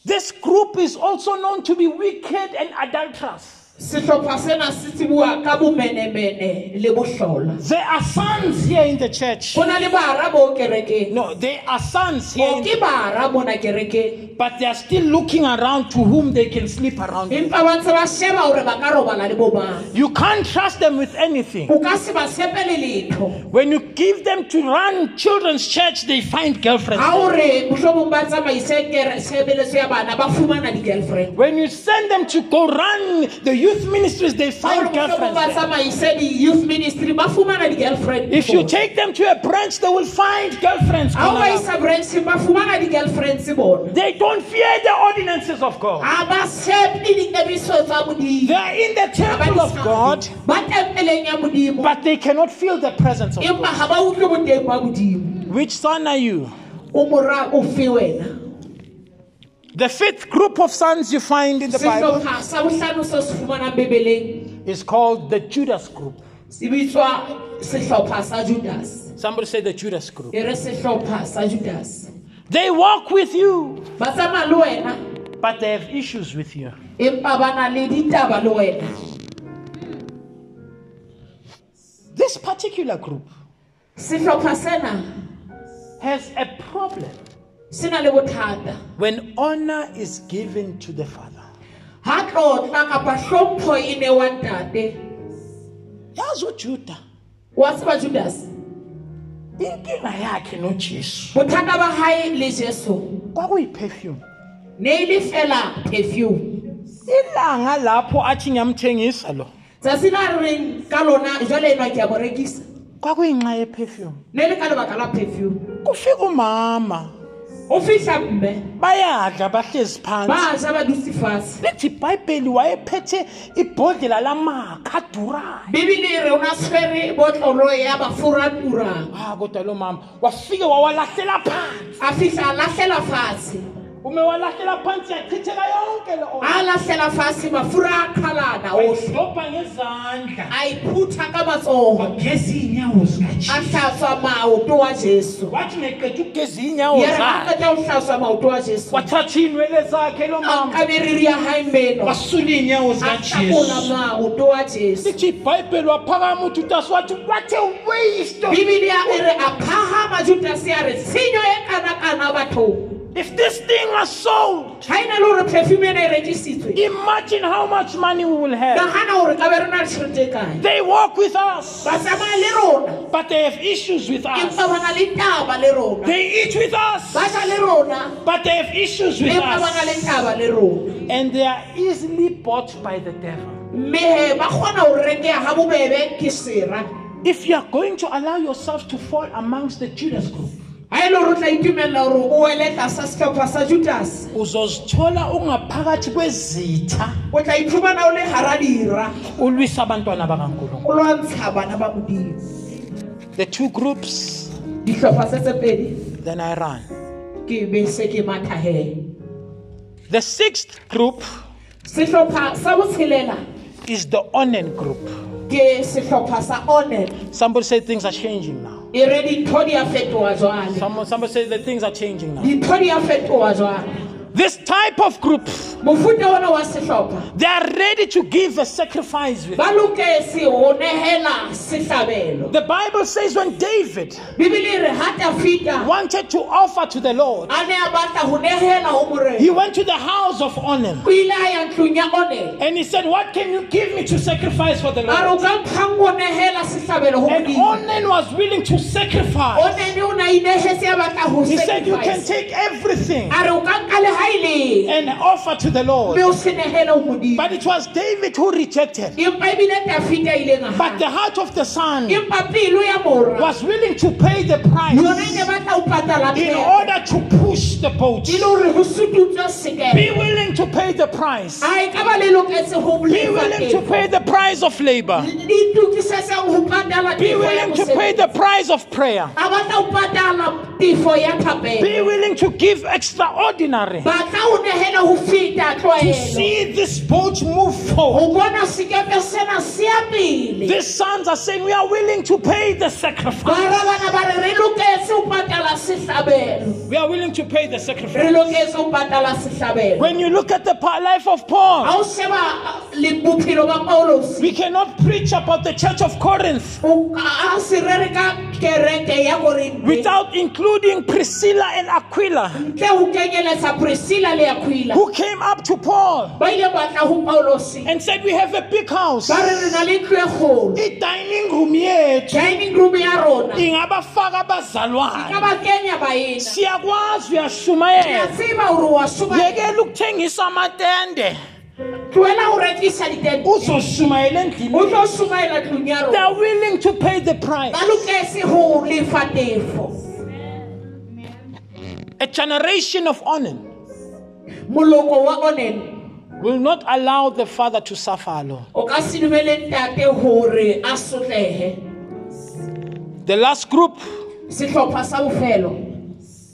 this group is also known to be wicked and adulterous setlhopha sena se tsebua ka bomenemene le bohlola. There are sons here in the church. Go na le bara mo kerekeng. No they are sons here in ke bara mona kerekeng. But they are still looking around to whom they can sleep around. Empa ba ntse ba sheba gore ba ka robala le bo mang. You can't trust them with anything. O ka se ba tshepe le letho. When you give them to run children's church they find girlfriends. Ga o re motlhomong ba tsamaise kere- tshebeletso ya bana ba fumana di-girlfriend. When you send them to go run the youth ministries they ga o re find girlfriends there. tsamaise di-youth ministry ba di-girlfriend if you take them to a branch they will find girlfriends ga o ba khona lapho. isa branching ba fumana di-girlfriends they don't fear the ordinances of god. Ga ba tshepe diemiso tsa they are in the temple of god. Tshabe. ba tempeleng ya modimo. But they cannot feel the presence of god. empa ga ba utlwe boteng ba modimo. Which son are you? o mora o fe wena The fifth group of sons you find in the Bible sehlopha sa bohlano se se fumanang bebeleng is called the Judas group. se bitswa sehlopha sa judas Somebody say the Judas group. re sehlopha sa judas They walk with you, ba tsamaya le wena but they have issues with you. empa ba na le ditaba le wena This particular group has a problem se na le bothata. When honor is given to the father. ha tlotla kapa hlompho newa ntate. Yazi ujuda wa tseba judas? Inkinga yakhe nojesu bothata ba hae le jesu. Kwakuyiperfume ne e perfume. Ilanga lapho athi ngiyamthengisa lo. Tsatsi la re reng ka lona jwale enwa ke a mo rekisa. Kwakuyinxa yeperfume ne le ka lebaka la perfume. Kufika umama o fihla mme bayadla bahlezi phansi. Ba ja ba dutse fatshe lithi ibhayibheli wayephethe ibhodlela lamakha adurayo bibele e re o na tshwere botlolo ya mafura a turang ah kodwa lo mama wafike wawalahlela phansi. A fihla a lahlela fatshe ume walahlela phansi yachitheka yonke le oil. a lahlela fatshe mafura a qhalana ohle wayidobha ngezandla. A iphutha ka matsogo wageza iy'nyawo a zikajesu hlatswa maoto wa jesu wathi ngeqeda ukugeza iy'nyawo yere a zakhe. qeta ho hlatswa maoto wa jesu wathatha iy'nwele zakhe lo a mama. Nka meriri ya hae meno. Wasula iy'nyawo a hlakola zikajesu maoto wa jesu lithi ibhayibheli waphakama ujudas wathi what a waste of bibele ya e re a phahama judase a re tshenyo kana-kana bathong if this thing was sold ga na le gore perfume ena rekisitswe imagine how much money we will have. Nagana gore ka be re na le tšhelete kae? They walk with us. Ba tsamaya le rona. But they have issues with us. Empa ba na le taba le rona. They eat with us. Ba ja le rona. But they have issues with empa ba na le us taba le rona. And they are easily bought by the devil. Mme he ba kgona go rekea ga bobebe ke sera. If you are going to allow yourself to fall amongst the judas group ga e le gore o tla itumelela gore o wele tlasa setlhopha sa judas. Uzozithola ungaphakathi kwezitha. O tla iphumana o le gara ulwisa abantwana bakankulunkulu. O lwantsha bana ba modimo the two groups ditlhopha se tse pedi. then i run. Ke be se ke mathahe the sixth group setlhopha sa botshelela is the onen group ke setlhopha sa onel somebody said things are changing now. Re dintho di a fetoga Someone, somebody said that things are changing now dintho di a fetoga jwale this type of group mofuta ona wa setlhopha they are ready to give a sacrifice with. Ba loketse go negela setlhabelo the bible says when david bibele re ga tafita wanted to offer to the lord a ne a batla go negela go he went to the house of onen o ile a ya ntlong ya onel and he said what can you give me to sacrifice for the a re o lord ka mphang go negela setlhabelo go and onen was willing to sacrifice. Onene o na inegetse a batla go he said you can take everything a re o ka nka le ga leng and offer to the lord. Mme o se negele go modimo. But it was david who rejected. Empa ebile tafita ileng but the heart of the son empa pelo ya mora was willing to pay the price yona ne batla o patala in order to push the boat. Le gore go sututswa be willing to pay the price. A ka ba le loketse go be willing to pay the price of labor. Ditukisetsang go patala be willing to pay the price of prayer. A batla o patala tefo ya be willing to give extraordinary batla o negela go feta to see this boat move forward. Go bona sekepe sena se ya pele. These sons are saying we are willing to pay the sacrifice. Barabana ba re re loketse go patala setlhabelo we are willing to pay the sacrifice. Loketse go patala setlhabelo when you look at the life of paul o sheba uh, le bophelo ba paulos we cannot preach about the church of corinth o ka- a se re re ka kereke ya korinte without including priscilla and aquila ntle go kenyeletsa priscilla le aquila who came up to paul ba ile batla go paulosi and said we have a big house. Ba re re na le ntlo kgolo. I-dining room yethu. Dining room ya rona. Ingabafaka ka abazalwane ba siyakwazi uyashumayela tseba gore wa shuma yekela ukuthengisa amatende. Tloela go rekisa ditente. Uzoshumayela endlini. O tlo shumaela tlong ya they rona are willing to pay the price. Ba loketse go lefa tefo. A generation of onen moloko wa will not allow the father to suffer alone o ka se ntate gore a sotlege the last group sehlopha sa bofelo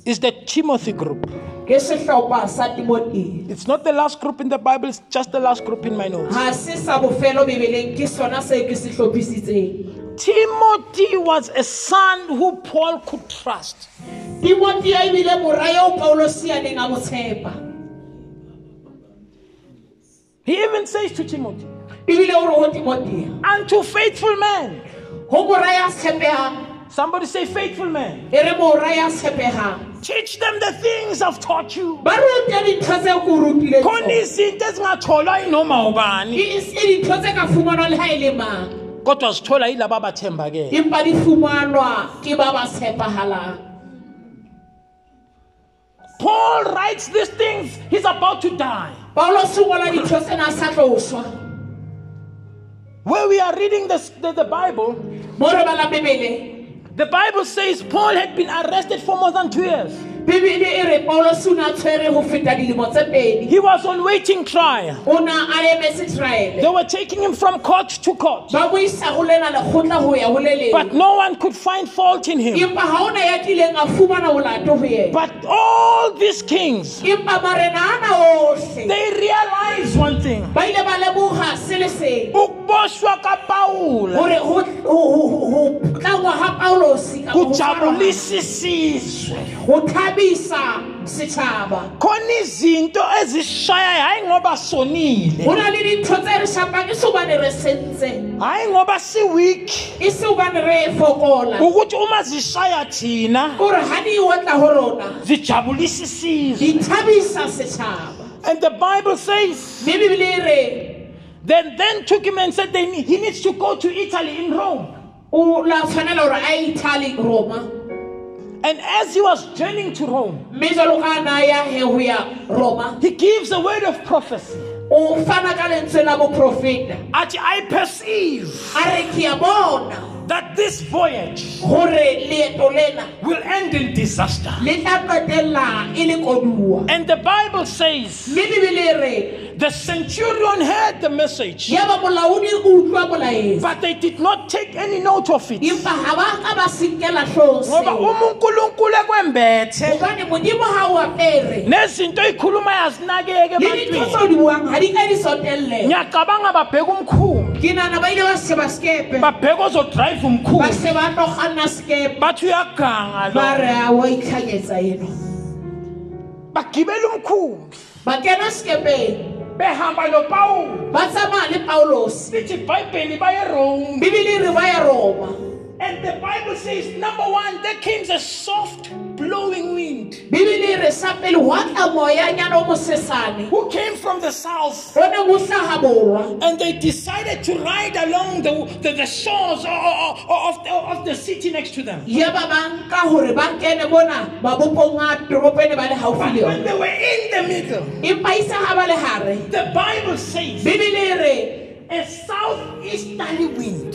is the Timothy group. ke sehlopha sa timoti It's not the last group in the Bible, it's just the last group in my notes. ga se sa bofelo bebeleng ke sona seo ke se hlophisitseng Timothy was a son who Paul could trust. He even says to Timothy, ebile o re ho timotea Unto faithful men. ho mora ya tshepehang Somebody say, faithful men. re mora ya tshepehang Teach them the things I've taught you. ba rute dintho tseo ke o rutileng khona tsona. izinto ezingatholwa yinoma ubani Ke ise dintho tse ka fumanwa le ha le mang kodwa zithola yilaba abathembakele empa di fumanwa ke ba ba tshepahalang paul writes these things he's about to die paulos o ngola dintho tsena a sa tlo swa where we are reading this, the, the bible mo re bala bebele. the bible says paul had been arrested for more than two years bebele re paulos o ne a tshwere ho feta dilemo tse pedi. He was on waiting trial. O ne a emetse traele they were taking him from court to court. Ba mo isa go lena lekgotla ho ya ho le but no one could find fault in him. Empa ha ona ya kileng a fumana molato but all these kings empa marena ana ohle. they realized one thing. Ba ile ba lemoga se le seng. Ukuboshwa kapawula hore ho ho- ho- ho tlangwa ha paulosi kapa ho tshwarwa ha- kujabulisa isizwe khona izinto ngoba sonile. Ho na le dintho tse re shapang e se re sentse. Hayi ngoba si-weak e se hobane re fokola. Ukuthi uma zishaya thina kore ha di otla ho rona zijabulisa isizwe. di thabisa setjhaba. And the bible says mme bebele e re then then took him and said they, need- he needs to go to italy in rome and as he was journeying to rome mme jalo ka na ya he ho ya roma he gives a word of prophecy. o fana ka lentswe la boprofeta. Athi i perceive a re ke a bona that this voyage gore leeto lena will end in disaster. le tla qetella le koduwa. And the bible says mme bebele re the centurion heard the message ya ba molaodi o utlwa molaetsa but they did not take any note of it. Empa ha ba ka ba senkela hlong ngoba seo ekwembethe. Hobane modimo ha o apere. Nezinto ey'khuluma yazinakeke ebantwini. tseo di buang ha di ka di sotelle ngiyacabanga babheka umkhumbi. Ke nana ba ile ba sheba skepe babheka ozodrayiva ba umkhumbi se ba tlo kganna skepe bathi uyaganga ba lo. re a wa itlhanyetsa eno. Bagibela umkhumbi ba kena sekepeng. Behamba nopawulo ba tsamaya le paulosi lithi ibhayibheli baye rome bibele e re ba ya roma and the bible says number one there came a soft blowing wind. Bibele re sa pele hwa tla moyanyana o mosesane? Who came from the south? O ne bo hlaha borwa. And they decided to ride along the, the, the shores of, of, of, the city next to them. Ya ba ba nka hore ba kene mona mabopong a toropo ne ba le haufi But when they were in the middle, empa isa ha ba le hare. The Bible says a southeasterly wind.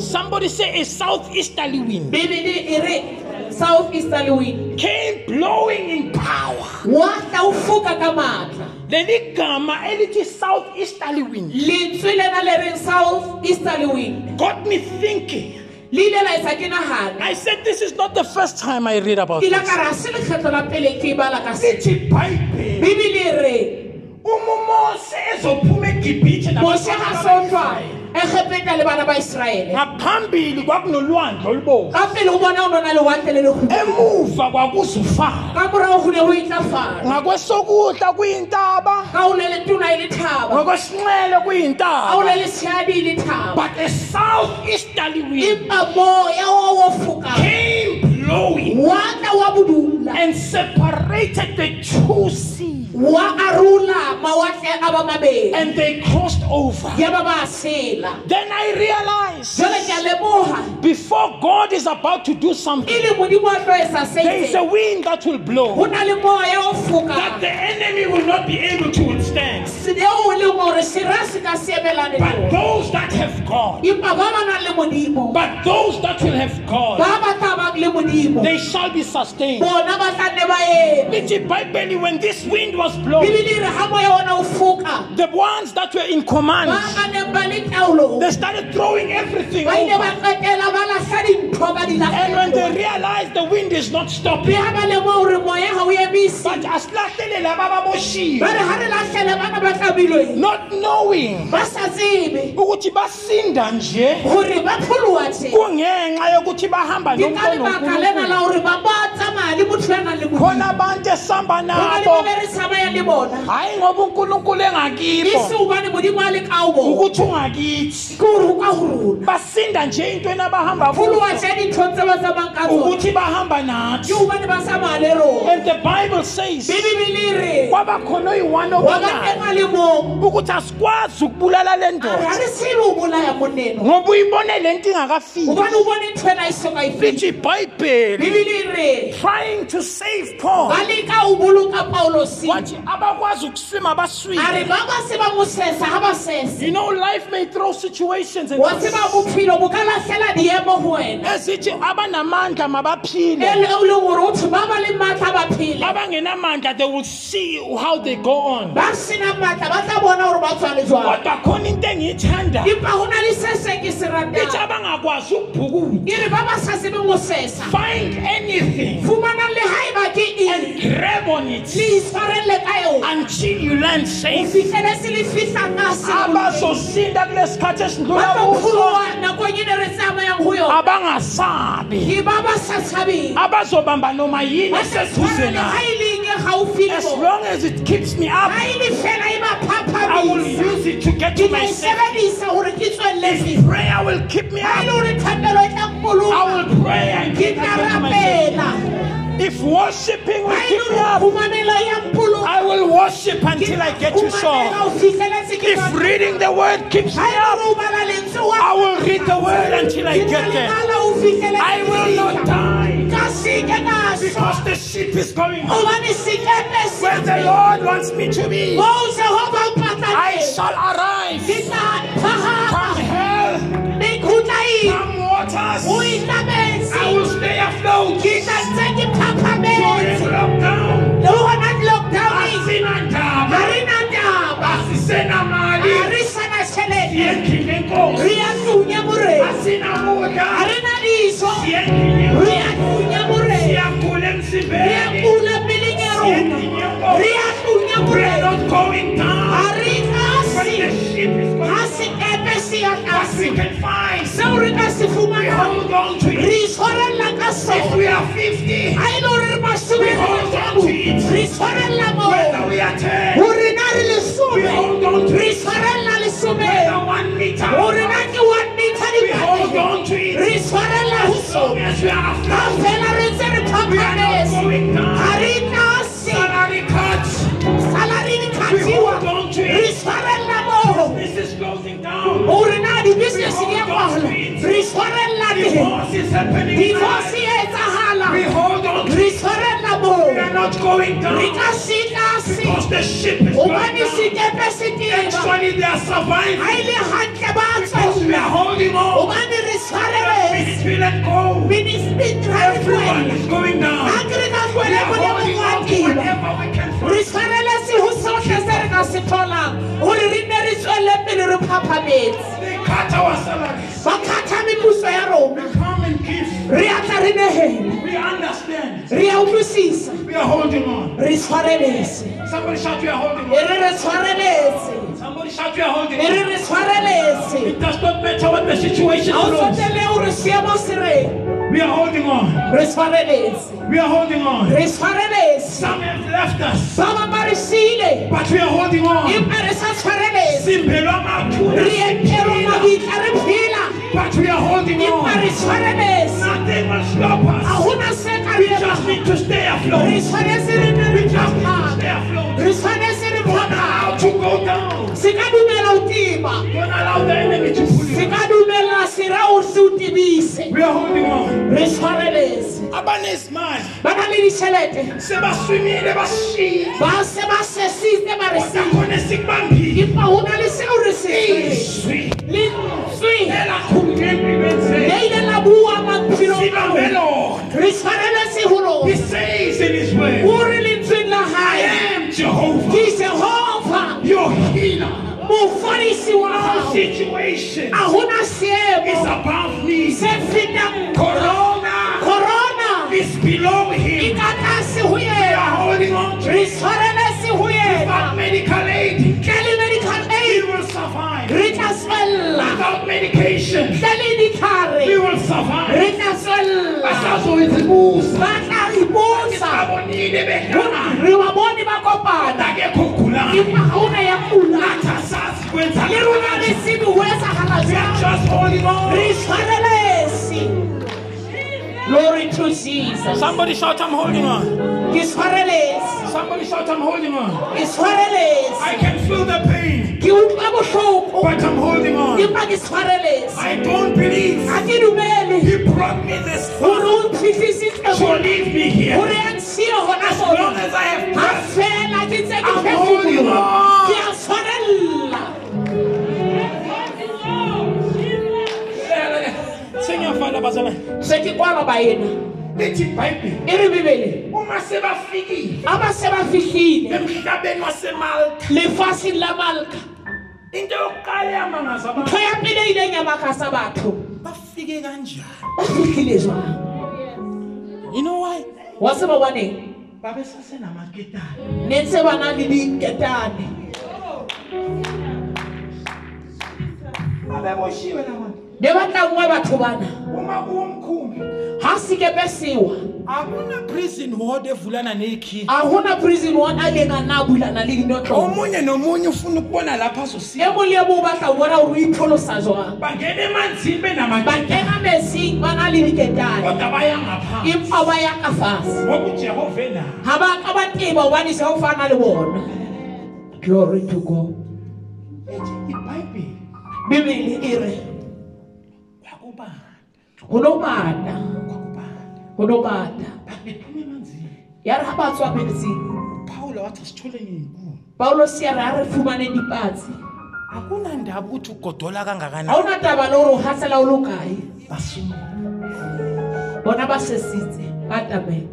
Somebody say a southeasterly wind. Bibele e re south easterly wind. Came blowing in power. wa tla o foka ka matla. Leli gama elithi southeasterly wind. Lentswe lena le reng south easterly wind? Got me thinking. le ile la etsa ke nagana I said this is not the first time I read about this. ka re ha se lekgetlo la pele ke e bala ka se Lithi iBhayibheli bibele e re uma uMose ezophuma eGibhithe mose ga nabantwana sotlwa bakaIsrayeli, egepeta le bana ba israele ngaphambili kwakunolwandle olubomvu. Ka pele o bona o nona lewatle le lekgu emuva kwakuzufana ka morago go ne go itlafala ngakwesokudla kuyintaba. Ka o ne le tona e le thaba ngakwesinxele kuyintaba. Ne le tshadi e le thaba but a southeasterly wind empa moya o wo foka came blowing wa tla wa bodula and separated the two seas wa arola mawatle a ba mabedi. And they crossed over. Ya ba ba sela. Then i realized jale ke a lemoga before god is about to do something le modimo a tlo etsa there is a wind that will blow. Na le moya o that the enemy will not be able to withstand. Seo o leng gore sera se ka seemelane but those that have god empa ba ba nang le modimo. but those that will have god ba ba tabang le modimo. they shall be sustained. Bona ba tla nne ba eme. Lithi ibhayibheli when this wind was blowing bibele re ga moya ona o foka the ones that were in command ba ba neng hlompa le taolong They started throwing everything ba ile ba over. qetela ba lahla dintho ba di And when realized the wind is not stopping, ha ba lemoha hore moya ha o emise but asilahlelela baba ba boshiwe, re ha re lahlele bana ba tlabilweng not knowing ba sa tsebe. ukuthi basinda nje. Hore ba pholoha tje kungenxa yokuthi bahamba ke ka lebaka lena la nonkulunkulu hore ba ba tsamaya le motho ya nang le modimo khona abantu esihamba Ho na le nabo. ba be re tsamaya le bona. Hayi ngoba unkulunkulu engakibo. Hobane modimo a le ka ho bona? Ukuthi ungakithi. Ke hore ho ka ho rona. Basinda nje entweni abahamba kuzo tje dinthong tse ba tsamayang ka tsona ukuthi bahamba nathi. Hobane ba tsamaya le rona and the bible says kwaba khona oyi-one wa ka obonayo teng a le mong ukuthi asikwazi ukubulala le ndoda ha re tsebe o bolaya moneno. Ngoba uyibone le nto ingakafiki. Hobane o bone ntho ena soka fihla lithi ibhayibheli. Bibele re trying to save paul. Ba leka ho boloka paulosi wathi abakwazi ukuswima baswime ba ka se ba mo sesa ha ba sesa you know life may throw situations and wa tseba bophelo bo ka lahlela diemo ho wena ezithi abanamandla mabaphile. Le o leng hore otho ba ba le matla ba abangenamandla they will see how they go on. Ba senang matla ba tla bona hore ba tswale jwang kodwa khona into engiyithanda empa ho na le se se ke se ithi ratang abangakwazi ukubhukuda. Re ba ba sa tsebeng ho sesa find anything fumanang le haeba ke and grab on it. Le itshwarelle ka yona. Until you land ho safe. Fihlele se le fihla ka se abazosinda kule sikhathi esidlula kuso. pholoha re tsamayang ho yona. Abangasabi. Ke ba ba sa tshabeng abazobamba noma yini eseduze tshwarele ha nayo le eng gaufi le as long as it keeps me up ha le fela ba I will use it to get to my safe sebedisa hore ke tswelle if pele prayer will keep me up. Hore thapelo tla I will pray and ke keep me tla to my safe rapela if worshiping will keep me up I will worship until I get you ke if reading the word keeps me up I will read the word until I get there. I will not die because the ship is going sekepe where the Lord wants me to be I shall arrive come hell come waters stay afloat ke tla ntse ke during phaphametse lockdown. Le hona lockdowneng asina ga ndaba. Re na taba asisena ga mali. Re sana tšhelete siyendlile enkosi re a tunya morena asina kudla ga re na dijo siyendlile re a enkosi tunya morena siyagula re a emzimbeni. Kula peleng ya rona siyendlile enkosi re a tunya we are morena not going ya we can find. We hold on to it. If we are 50 ga e le gore re masome We hold on to it. whether we are 10 gore na re we hold on to it. Whether 1 meter. Gore na one meter we hold on to it. Re itshwarella ho as long as we are ga afloat fela re ntse re we are not going down. Re nase salary cuts. We hold on to it. Itshwarella moo this is closing down gore na di-business di a re itshwarella teng divorce in our divorce e etsagala we hold on. To re it itshwarella moo we are not going down. Because the ship is going down. actually they are surviving. Le gantle ba because we are holding on. Gobane re tshwareletse minutes we let go. Everyone is going down. We are holding on to whatever we can find pele re phaphametse. They cut our salaries ba kgatha mepuso ya rona. Come and give. Re atla re understand. Re a utlwisisa. We are holding on. Re tshwareletse. Somebody shout we are holding e on re re tshwareletse. Somebody shout we are holding e re on re tshwareletse. It does not matter what the situation ga o is. tshwanele gore seemo se reng we are holding on. We are holding on. Some have left us. But we are holding on. Empa re sa tshwareletse Simpelwa mathuna re mabitla re phela but we are holding on. Nothing will stop us. We just need to stay afloat. Tshwanetse re nne re stay afloat re tshwanetse re allow phapame to go down se ka dumela o tima don't allow the enemy to pull se you ka dumela serao se o tibise. We are holding on re tshwareletse. Abanezimali ba na le ditšhelete sebaswimile bashiya ba se ba sesitse ba re kodwa sile. khona sikubambile empa go na le seo re se izwi lentswe elakhulunywe empilweni le ile la bua maphelo sibambe lona re tshwareletse go he says in his word o re lentsweng la I gae am Jehovah ke jehova your healer wa gago situation a hona is above me. Corona corona is below him. We are holding on to re it. tshwareletse Without medical aid, ntle le medical we will survive. tla tswella Without medication, ditlhare we will survive. re tla tswella Basazoyizibusa. ba tla re busa Abonile behlangana. re wa bone ba kopana Akekho ogulayo. empa ga ona ya kula Nathi asazi kwenza le rona re sebe ho etsagala We are jang just holding on. re tshwareletse glory to jesus Somebody shout, I'm holding on. Somebody shout, I'm holding on. I can feel the pain, ke utlwa bohloko but I'm holding on. empa ke tshwareletse I don't believe ga ke dumele He brought me this far to leave me here. Gore a ntshie gona As long mona as I have ga breath, fela ke tse ke I'm holding phefumologa on. ke a tshwarella Sengiyafala bazalwane. se ke kwala baena lithi iBhayibheli re bebele. Uma sebafikile aba se ba fihlile. Emhlabeni wasemalta lefatsheng la malka. Into yokuqala yamangaza abantu ntho ya pele ileng ya makasa batho. Bafike kanjani ba fihlile jwang? You know why? Wa se ba baneng babesasenamaketane ne ntse ba na le diketane. Abeboshiwe nabantu ne ba tlangwe batho bana. Uma kuwomkhumbi ga sekepe sewa Akuna prison ward evulana nekhi. a gona prison one a leng a nna a bulana le dinotlo Omunye nomunye ufuna ukubona lapha e azosiya. mo le e mo o batla go bona gore o ipholosa jwang? Bangena emanzini ba benamaketane kena metsing ba na le diketane. Kodwa baya ngaphansi empa ba ya ka fase ngoba ujehova enayo ga ba ka ba teba gobane se go fana le bona. Glory to god. Ethi ibhayibheli. Bebele e re ga ba tswa metsing. Paul wathi sithole ngenkulu. paulos ya re a re fumaneng dipatsi Akuna ndaba ukuthi ugodola ga kangakanani. ona taba le gore o gasela o le kae? Basuma bona ba sesitse ba tabela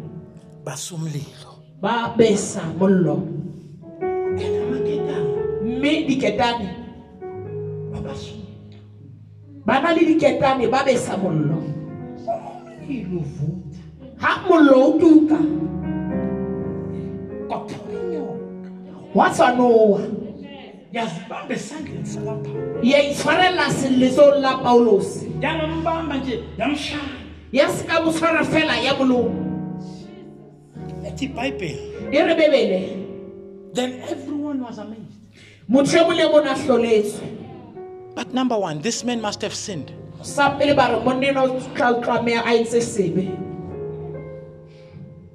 Basumlilo. ba besa mollo. Enamaketane mme diketane. babasuma ba na le diketane ba besa mollo. Ga mollo o tuka. Wa tshwanoa yazibamba esandleni sakaphawu ya itshwarelela selletsong la paulosi yangambamba nje yamshaya ya se ka mo tshwara fela ya molomo Ethi iBhayibheli. e re bebele. Then everyone was amazed. Motho e mo le mone a hloletswe But number one, this man must have sinned. sa pele ba re monnena o tla tlameya a entse sebe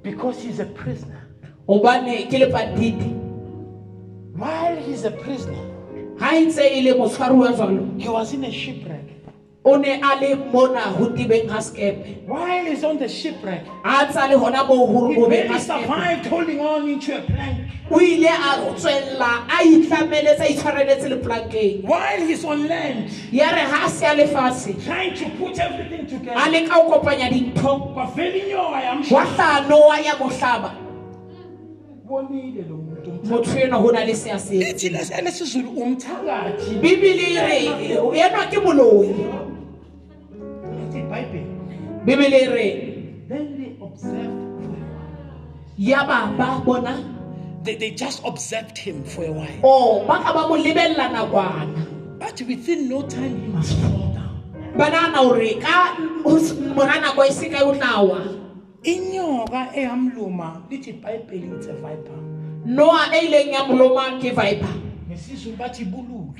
because he's a prisoner. Gobane ke lepatiti while he's a prisoner ga ntse le motshwaruwa jalo he was in a shipwreck o ne a le mona go tibeng ga sekepe. While he's on the shipwreck a tsa le gona mo go he gobeng barely ga sekepe. survived holding on into a plank. O ile a tswelela a itlameletse a itshwareletse lepolankeng while he's on land ya re ga a se a lefatshe trying to put everything a together leka go kopanya dintho. Kwavela inyoka wa yamshaya hlanoa ya mohlaba bonile lo muntu motho eno go na le sea se Ethi lesizulu umthakathi bibele e re enwa ke moloi bibele e re then they observed ya ba ba bona. They, they just observed him for a while. o ba ka ba mo lebelela nakwana. But within no time he he must fall down. Ba nagana gore ka mora nako e se kae o tlawa inyoka eyamluma lithi ibhayibheli it's a viper. Noa e ileng ya moloma ke viper. Ngesizulu bathi bululu.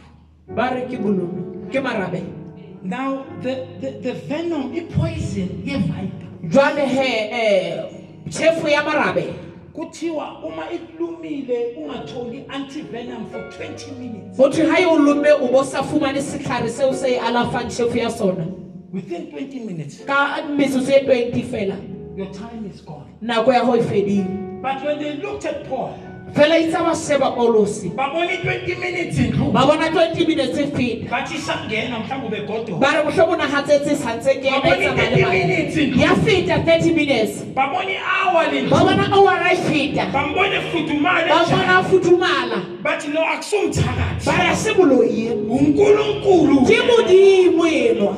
Ba re ke bololo ke marabe now the, the, the venom i-poison ye-viper jwale he um chefu ya marabe. Kuthiwa uma ikulumile ungatholi anti-venom for 20 minutes. Go thwe ga e o lome o bo sa fumane setlhare seo se e alafang chefu ya sona. Within 20 minutes. Ka metsotso e 20 fela. Your time is gone. Nako ya go e but when they looked at paul fela itse ba sheba paulosi. Babone i-twenty minutes ndlu. Ba bona 20 minutes e feta. Bathi sangena mhlawumbe ubegodola ba re mohlomong gatsetse santse ke ema e tsamaya le Ba bone 30 minutes bana. ndlu. ya feta 30 minutes. Babone i-hour le ba ndlu bona awara e feta. Bambone fudumale ba njani. bona futumala bathi no akusumthakathi ba re a se boloie unkulunkulu ke modimo enwa.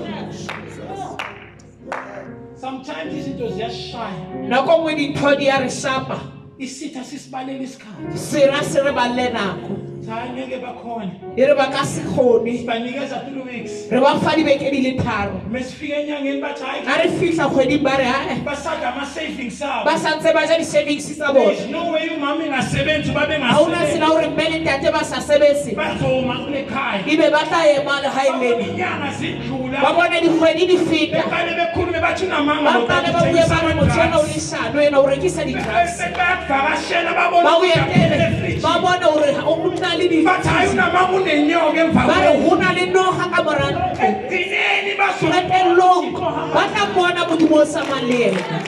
Sometimes izinto ziyashaya. Nako nngwe dintho di ya re shapa isitha sisibalela isikhathi. Sera se re balle nako hayi ngeke bakhona e re ba ka se kgone. Sibanikeza three weeks. Re ba fa dibeke di le tharo. Mesifika enyangeni bathi hayi ga re fitlha kgweding ba re ae basada ama-savings abo ba santse ba ja di-savings tsa bone no way umama engasebenzi babe ga ona tsela gore mme le ntate ba sa sebetse. Bazoma kule khaya ebe ba tla ema legaeleng inyanga ba zidlula bone dikgwedi di feta. Beqale bekhulume bathi unamama ba qale ba bue ba re motho ena o leshano ena o rekisa di-drugs. Ba babona o etele. ba bone gore o na le di- bathi hayi unamama unenyoka emva ba re kwenu. go na le noga ka morago ekugcineni bazo- qetellong ba tla bona modimo o tsamayng le ena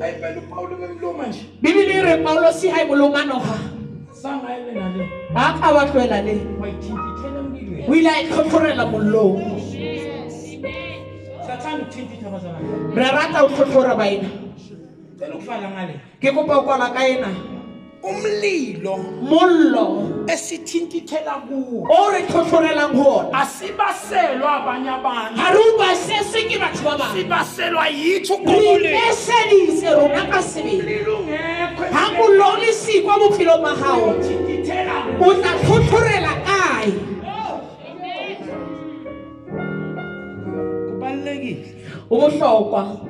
Hayi phela uPawulu memluma nje. Bibele e re paulosi ga e molomanoga zange aye nale ga ka ba tlwela le. Wayithintithele emlilweni. O ile a itlhotlhorela mollong. Sathanda ukuthintitha abazalwane re rata o tlhotlhora baena cela ukuvala ngale. Ke kopa o kwala ka ena umlilo mollo esithintithela kuwo. O re tlhotlhorelang go ona asibaselwa abanye abantu. Ga re ubaseswe ke batho ba bangwe. Sibaselwa yithi re uqobole ipesedise rona ka sebele. Ga mollo le sikwa bophelong ba gago o tla tlhotlhorela kae? Kubalulekile. O botlhokwa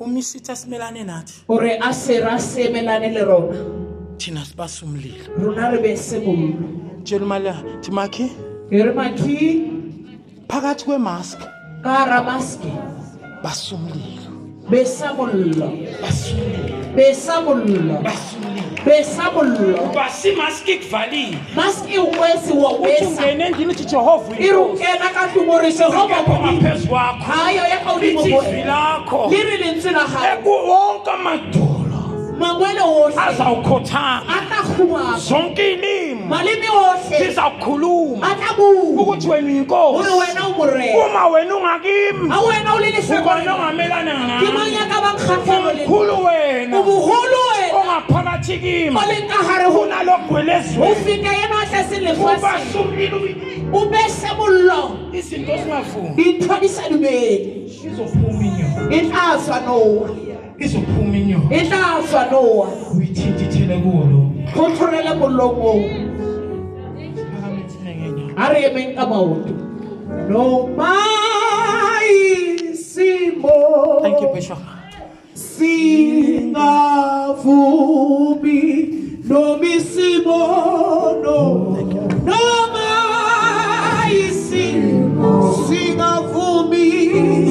uma isitha simelane nathi. Gore a se ra semelane le rona. Thina sibasa umlilo rona re bese mollo tshela umali thi makhi? E re mathi phakathi kwemask. Ka gara maske basa umlilo besa mollo besa mollo besa mollo basa imaski ikuvalile maske e kwesi wa uthi besa ungene endlini uthi jehova e re o kena ka tlong re jehova ngaphezu kwakho. Hayo ya ka lithi godimo izwi moe lakho le re lentswe la gago ekuwonke otlhe azawukhothama a tla khumama zonke otlhe zizawukhuluma a tla bua ukuthi wena uyinkosi. Wena o morena uma wena ungakimi. A wena o le lesego ukona ongamelana ke mang nami. Ya ka bankgatlhelo le. Umkhulu wena. O bogolo wena. Ongaphakathi kimi. O leng ka gare go unalogwelezwe o feta yena a tlase lefatshe ubasumlilo o bese mollo izinto zingavumi dintho di sa dumele izophuma inyoka inhlanzwa nowa uyithinta ithele kulo khotholela kulomo ariyeme inkabawoto noma isimo thank you bishop. Singavumi noma isimo noma isimo. Singavumi.